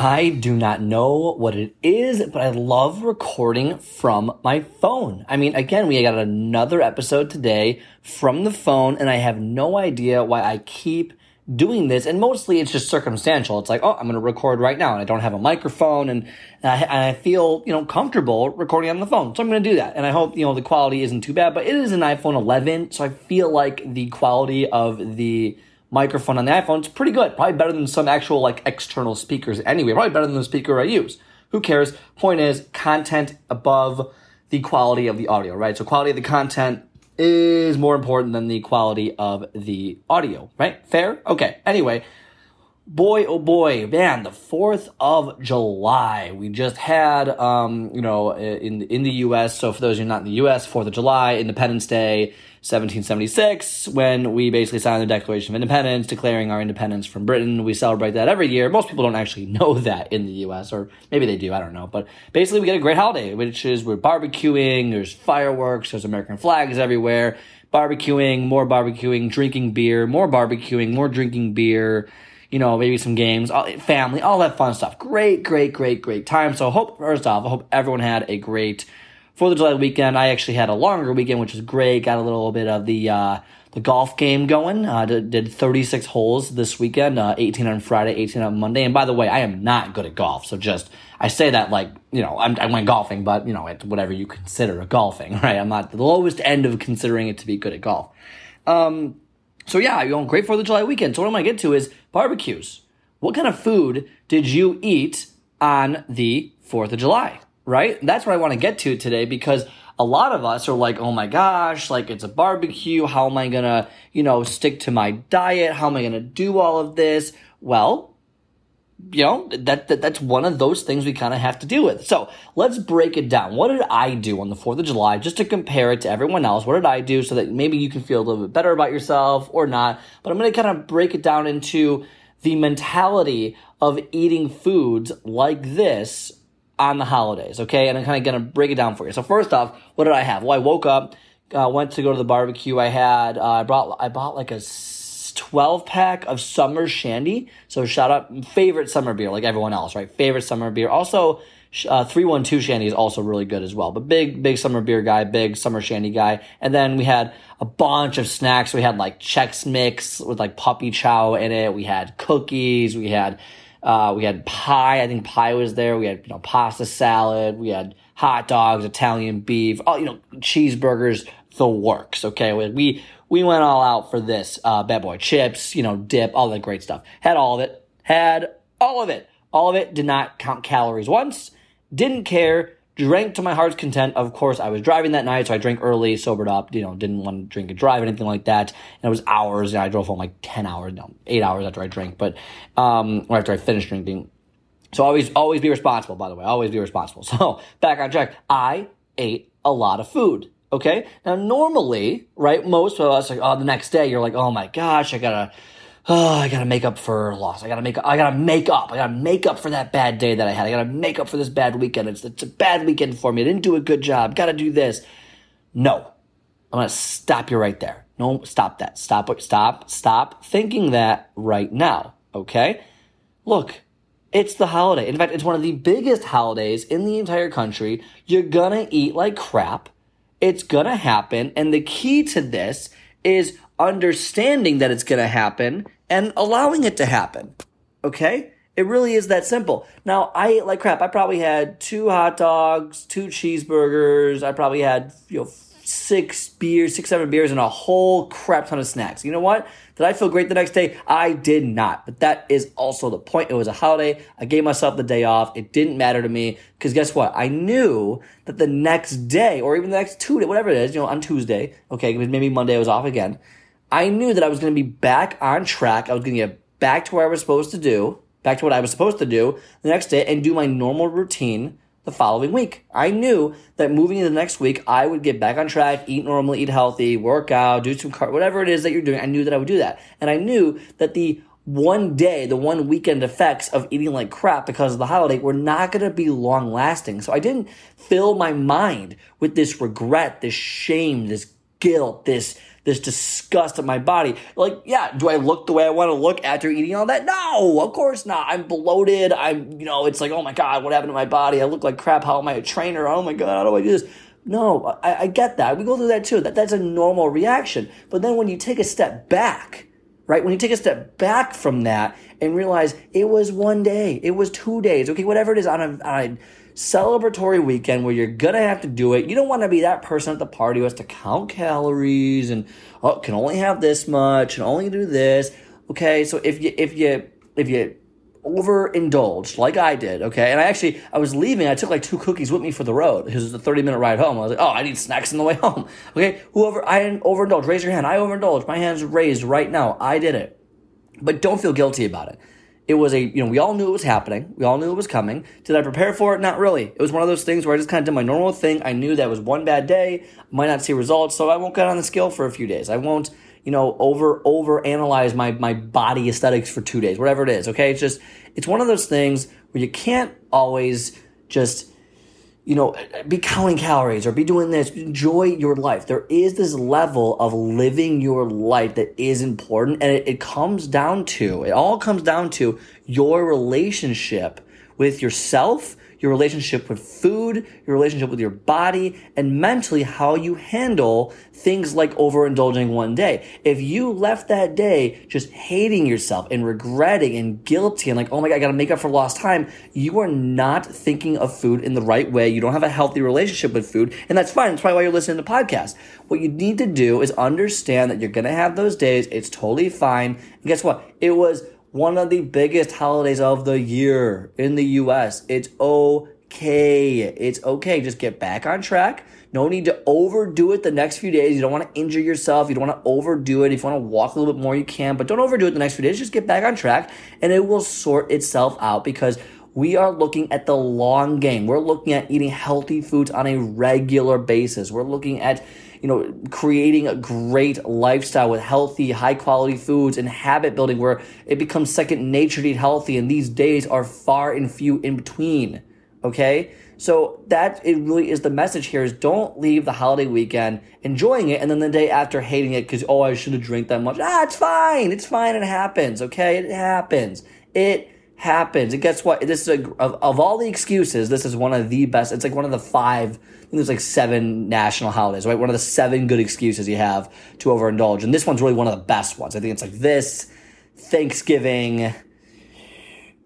I do not know what it is, but I love recording from my phone. I mean, again, we got another episode today from the phone, and I have no idea why I keep doing this. And mostly it's just circumstantial. It's like, oh, I'm going to record right now, and I don't have a microphone, and, and, I, and I feel, you know, comfortable recording on the phone. So I'm going to do that. And I hope, you know, the quality isn't too bad, but it is an iPhone 11, so I feel like the quality of the microphone on the iPhone. It's pretty good. Probably better than some actual like external speakers anyway. Probably better than the speaker I use. Who cares? Point is content above the quality of the audio, right? So quality of the content is more important than the quality of the audio, right? Fair? Okay. Anyway, boy, oh boy, man, the 4th of July. We just had, um, you know, in, in the U.S., so for those of you not in the U.S., 4th of July, Independence Day, 1776, when we basically signed the Declaration of Independence, declaring our independence from Britain. We celebrate that every year. Most people don't actually know that in the U.S., or maybe they do, I don't know. But basically, we get a great holiday, which is we're barbecuing, there's fireworks, there's American flags everywhere, barbecuing, more barbecuing, drinking beer, more barbecuing, more drinking beer you know, maybe some games, family, all that fun stuff. Great, great, great, great time. So, hope first off, I hope everyone had a great Fourth of July weekend. I actually had a longer weekend, which was great. Got a little bit of the uh, the golf game going. Uh, did, did 36 holes this weekend, uh, 18 on Friday, 18 on Monday. And by the way, I am not good at golf, so just I say that like you know I'm, I went golfing, but you know it's whatever you consider a golfing, right? I'm not the lowest end of considering it to be good at golf. Um, so yeah, you know, great Fourth of July weekend. So what I'm gonna get to is barbecues. What kind of food did you eat on the Fourth of July? Right? That's what I want to get to today because a lot of us are like, oh my gosh, like it's a barbecue. How am I gonna, you know, stick to my diet? How am I gonna do all of this? Well, you know, that, that that's one of those things we kind of have to deal with. So let's break it down. What did I do on the 4th of July just to compare it to everyone else? What did I do so that maybe you can feel a little bit better about yourself or not? But I'm going to kind of break it down into the mentality of eating foods like this on the holidays. Okay. And I'm kind of going to break it down for you. So first off, what did I have? Well, I woke up, uh, went to go to the barbecue. I had, uh, I brought, I bought like a 12 pack of summer shandy. So shout out favorite summer beer, like everyone else, right? Favorite summer beer. Also, uh, 312 shandy is also really good as well. But big, big summer beer guy, big summer shandy guy. And then we had a bunch of snacks. We had like Chex Mix with like puppy chow in it. We had cookies. We had, uh, we had pie. I think pie was there. We had, you know, pasta salad. We had hot dogs, Italian beef, all, you know, cheeseburgers, the works. Okay. We, we went all out for this uh, bad boy chips, you know, dip, all that great stuff. Had all of it. Had all of it. All of it. Did not count calories once. Didn't care. Drank to my heart's content. Of course, I was driving that night, so I drank early, sobered up. You know, didn't want to drink and drive, anything like that. And it was hours. And I drove home like ten hours, no, eight hours after I drank, but um, or after I finished drinking. So always, always be responsible. By the way, always be responsible. So back on track. I ate a lot of food. Okay. Now, normally, right, most of us, like, oh, the next day, you're like, oh my gosh, I gotta, oh, I gotta make up for loss. I gotta make, I gotta make up. I gotta make up for that bad day that I had. I gotta make up for this bad weekend. It's, it's a bad weekend for me. I didn't do a good job. Gotta do this. No. I'm gonna stop you right there. No, stop that. Stop, stop, stop thinking that right now. Okay. Look, it's the holiday. In fact, it's one of the biggest holidays in the entire country. You're gonna eat like crap it's gonna happen. And the key to this is understanding that it's gonna happen and allowing it to happen. Okay? It really is that simple. Now, I ate like crap. I probably had two hot dogs, two cheeseburgers. I probably had, you know, six beers, six, seven beers, and a whole crap ton of snacks. You know what? Did I feel great the next day? I did not. But that is also the point. It was a holiday. I gave myself the day off. It didn't matter to me because guess what? I knew that the next day or even the next two whatever it is, you know, on Tuesday, okay, maybe Monday I was off again. I knew that I was going to be back on track. I was going to get back to where I was supposed to do, back to what I was supposed to do the next day and do my normal routine the following week. I knew that moving into the next week, I would get back on track, eat normally, eat healthy, work out, do some car, whatever it is that you're doing. I knew that I would do that. And I knew that the one day, the one weekend effects of eating like crap because of the holiday were not going to be long lasting. So I didn't fill my mind with this regret, this shame, this guilt, this this disgust of my body. Like, yeah, do I look the way I want to look after eating all that? No, of course not. I'm bloated. I'm, you know, it's like, oh my God, what happened to my body? I look like crap. How am I a trainer? Oh my God, how do I do this? No, I, I get that. We go through that too. That, that's a normal reaction. But then when you take a step back, right? When you take a step back from that and realize it was one day, it was two days, okay, whatever it is on a, on a celebratory weekend where you're gonna have to do it. You don't want to be that person at the party who has to count calories and oh, can only have this much and only do this. Okay, so if you if you if you overindulged like I did, okay, and I actually I was leaving, I took like two cookies with me for the road because it was a 30 minute ride home. I was like, oh, I need snacks on the way home. Okay, whoever I overindulged, raise your hand. I overindulged. My hand's raised right now. I did it. But don't feel guilty about it it was a, you know, we all knew it was happening. We all knew it was coming. Did I prepare for it? Not really. It was one of those things where I just kind of did my normal thing. I knew that was one bad day. Might not see results, so I won't get on the scale for a few days. I won't, you know, over, over analyze my, my body aesthetics for two days, whatever it is. Okay. It's just, it's one of those things where you can't always just, you know, be counting calories or be doing this. Enjoy your life. There is this level of living your life that is important. And it, it comes down to, it all comes down to your relationship with yourself your relationship with food, your relationship with your body, and mentally how you handle things like overindulging one day. If you left that day just hating yourself and regretting and guilty and like, oh my God, I gotta make up for lost time, you are not thinking of food in the right way. You don't have a healthy relationship with food, and that's fine. That's probably why you're listening to podcasts. What you need to do is understand that you're gonna have those days. It's totally fine. And guess what? It was one of the biggest holidays of the year in the US. It's okay. It's okay. Just get back on track. No need to overdo it the next few days. You don't want to injure yourself. You don't want to overdo it. If you want to walk a little bit more, you can, but don't overdo it the next few days. Just get back on track and it will sort itself out because we are looking at the long game. We're looking at eating healthy foods on a regular basis. We're looking at you know, creating a great lifestyle with healthy, high quality foods and habit building where it becomes second nature to eat healthy. And these days are far and few in between. Okay. So that it really is the message here is don't leave the holiday weekend enjoying it and then the day after hating it because, oh, I should have drank that much. Ah, it's fine. It's fine. It happens. Okay. It happens. It happens. And guess what? This is a, of, of all the excuses, this is one of the best. It's like one of the five, there's like seven national holidays, right? One of the seven good excuses you have to overindulge. And this one's really one of the best ones. I think it's like this, Thanksgiving,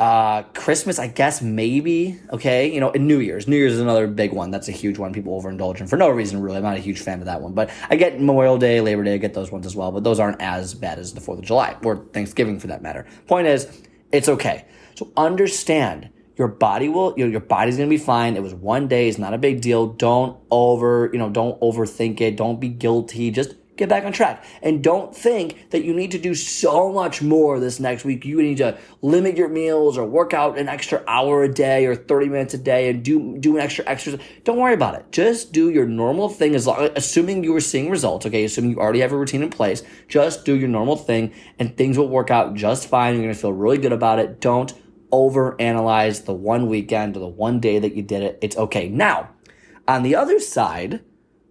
uh, Christmas, I guess maybe. Okay, you know, and New Year's. New Year's is another big one. That's a huge one. People overindulge in for no reason, really. I'm not a huge fan of that one, but I get Memorial Day, Labor Day. I get those ones as well, but those aren't as bad as the Fourth of July or Thanksgiving for that matter. Point is, it's okay. So understand your body will, you know, your body's going to be fine. It was one day. It's not a big deal. Don't over, you know, don't overthink it. Don't be guilty. Just get back on track and don't think that you need to do so much more this next week. You need to limit your meals or work out an extra hour a day or 30 minutes a day and do, do an extra exercise. Don't worry about it. Just do your normal thing as long, assuming you are seeing results. Okay. Assuming you already have a routine in place, just do your normal thing and things will work out just fine. You're going to feel really good about it. Don't overanalyze the one weekend or the one day that you did it. It's okay. Now, on the other side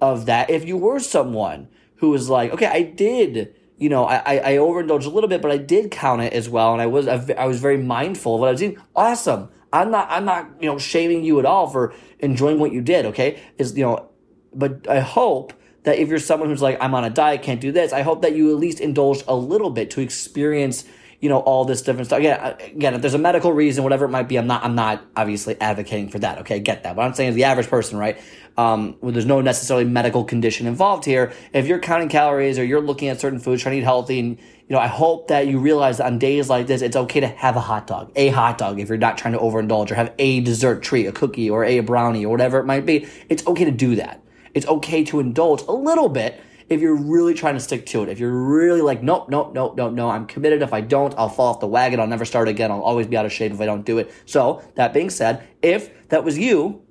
of that, if you were someone who was like, okay, I did, you know, I, I overindulged a little bit, but I did count it as well. And I was, I was very mindful of what I was doing. Awesome. I'm not, I'm not, you know, shaming you at all for enjoying what you did. Okay. Is, you know, but I hope that if you're someone who's like, I'm on a diet, can't do this, I hope that you at least indulge a little bit to experience you know, all this different stuff. Again, again, if there's a medical reason, whatever it might be, I'm not, I'm not obviously advocating for that. Okay, get that. What I'm saying is the average person, right? Um, well, there's no necessarily medical condition involved here. If you're counting calories or you're looking at certain foods, trying to eat healthy, and you know, I hope that you realize that on days like this, it's okay to have a hot dog, a hot dog, if you're not trying to overindulge or have a dessert treat, a cookie or a brownie or whatever it might be. It's okay to do that. It's okay to indulge a little bit if you're really trying to stick to it, if you're really like, nope, nope, nope, nope, no, I'm committed. If I don't, I'll fall off the wagon. I'll never start again. I'll always be out of shape if I don't do it. So that being said, if that was you,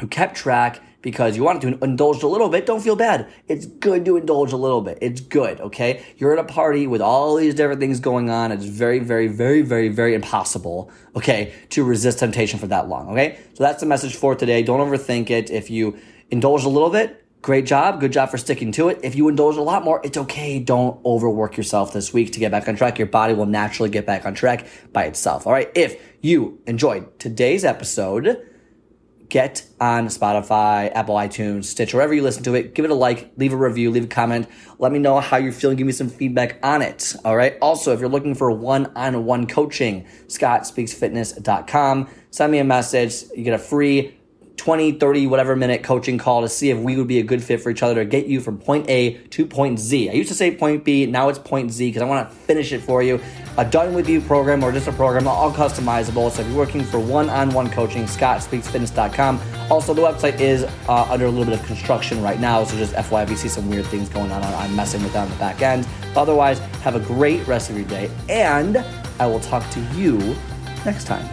who kept track because you want to indulge a little bit, don't feel bad. It's good to indulge a little bit. It's good, okay? You're at a party with all these different things going on. It's very, very, very, very, very impossible, okay, to resist temptation for that long, okay? So that's the message for today. Don't overthink it. If you indulge a little bit, great job. Good job for sticking to it. If you indulge a lot more, it's okay. Don't overwork yourself this week to get back on track. Your body will naturally get back on track by itself, all right? If you enjoyed today's episode, get on Spotify, Apple iTunes, Stitch, wherever you listen to it. Give it a like, leave a review, leave a comment. Let me know how you're feeling. Give me some feedback on it. All right. Also, if you're looking for one on one coaching, scottspeaksfitness.com. Send me a message. You get a free 20, 30, whatever minute coaching call to see if we would be a good fit for each other to get you from point A to point Z. I used to say point B, now it's point Z because I want to finish it for you. A done with you program or just a program, all customizable. So if you're working for one on one coaching, scottspeaksfitness.com. Also, the website is uh, under a little bit of construction right now, so just FYI, see some weird things going on. I'm messing with that on the back end. Otherwise, have a great rest of your day, and I will talk to you next time.